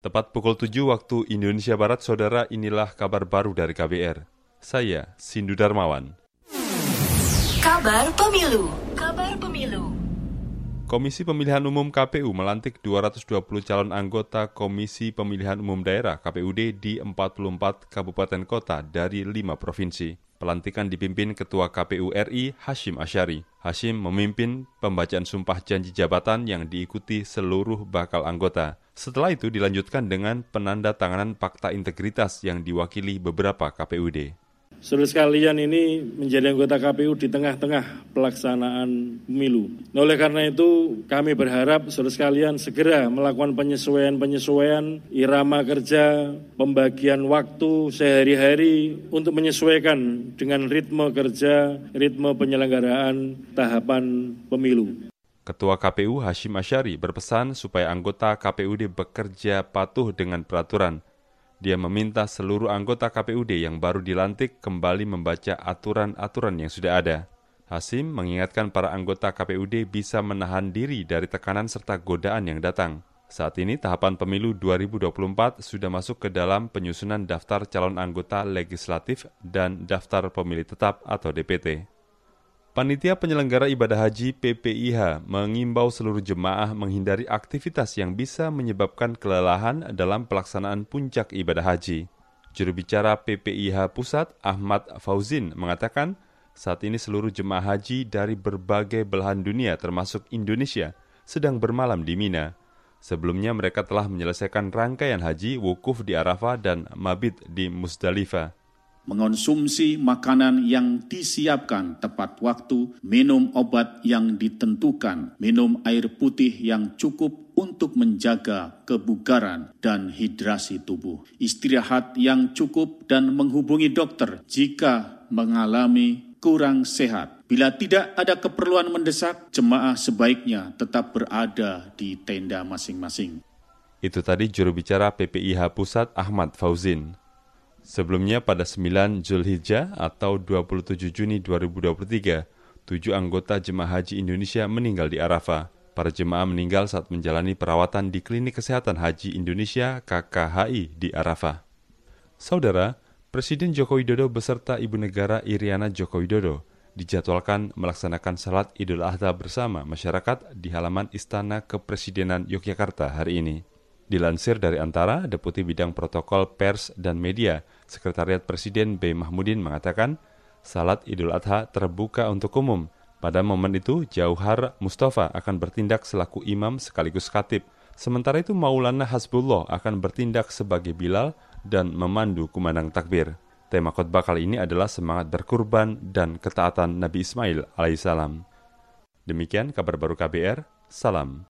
Tepat pukul 7 waktu Indonesia Barat, saudara inilah kabar baru dari KBR. Saya, Sindu Darmawan. Kabar Pemilu Kabar Pemilu Komisi Pemilihan Umum KPU melantik 220 calon anggota Komisi Pemilihan Umum Daerah KPUD di 44 kabupaten kota dari 5 provinsi. Pelantikan dipimpin Ketua KPU RI Hashim Asyari. Hashim memimpin pembacaan sumpah janji jabatan yang diikuti seluruh bakal anggota. Setelah itu dilanjutkan dengan penanda tanganan fakta integritas yang diwakili beberapa KPUD. Saudara sekalian ini menjadi anggota KPU di tengah-tengah pelaksanaan pemilu. Nah, oleh karena itu kami berharap saudara sekalian segera melakukan penyesuaian-penyesuaian irama kerja, pembagian waktu sehari-hari untuk menyesuaikan dengan ritme kerja, ritme penyelenggaraan tahapan pemilu. Ketua KPU Hashim Asyari berpesan supaya anggota KPUD bekerja patuh dengan peraturan – dia meminta seluruh anggota KPUD yang baru dilantik kembali membaca aturan-aturan yang sudah ada. Hasim mengingatkan para anggota KPUD bisa menahan diri dari tekanan serta godaan yang datang. Saat ini tahapan pemilu 2024 sudah masuk ke dalam penyusunan daftar calon anggota legislatif dan daftar pemilih tetap atau DPT. Panitia penyelenggara ibadah haji PPIH mengimbau seluruh jemaah menghindari aktivitas yang bisa menyebabkan kelelahan dalam pelaksanaan puncak ibadah haji. Juru bicara PPIH Pusat Ahmad Fauzin mengatakan, saat ini seluruh jemaah haji dari berbagai belahan dunia termasuk Indonesia sedang bermalam di Mina. Sebelumnya mereka telah menyelesaikan rangkaian haji wukuf di Arafah dan mabit di Musdalifah mengonsumsi makanan yang disiapkan tepat waktu, minum obat yang ditentukan, minum air putih yang cukup untuk menjaga kebugaran dan hidrasi tubuh, istirahat yang cukup dan menghubungi dokter jika mengalami kurang sehat. Bila tidak ada keperluan mendesak, jemaah sebaiknya tetap berada di tenda masing-masing. Itu tadi juru bicara PPIH Pusat Ahmad Fauzin. Sebelumnya pada 9 Zulhijjah atau 27 Juni 2023, tujuh anggota jemaah haji Indonesia meninggal di Arafah. Para jemaah meninggal saat menjalani perawatan di Klinik Kesehatan Haji Indonesia KKHI di Arafah. Saudara, Presiden Joko Widodo beserta Ibu Negara Iriana Joko Widodo dijadwalkan melaksanakan salat Idul Adha bersama masyarakat di halaman Istana Kepresidenan Yogyakarta hari ini. Dilansir dari Antara, Deputi Bidang Protokol Pers dan Media, Sekretariat Presiden B. Mahmudin mengatakan, Salat Idul Adha terbuka untuk umum. Pada momen itu, Jauhar Mustafa akan bertindak selaku imam sekaligus khatib. Sementara itu, Maulana Hasbullah akan bertindak sebagai Bilal dan memandu kumandang takbir. Tema khotbah kali ini adalah semangat berkurban dan ketaatan Nabi Ismail alaihissalam. Demikian kabar baru KBR, salam.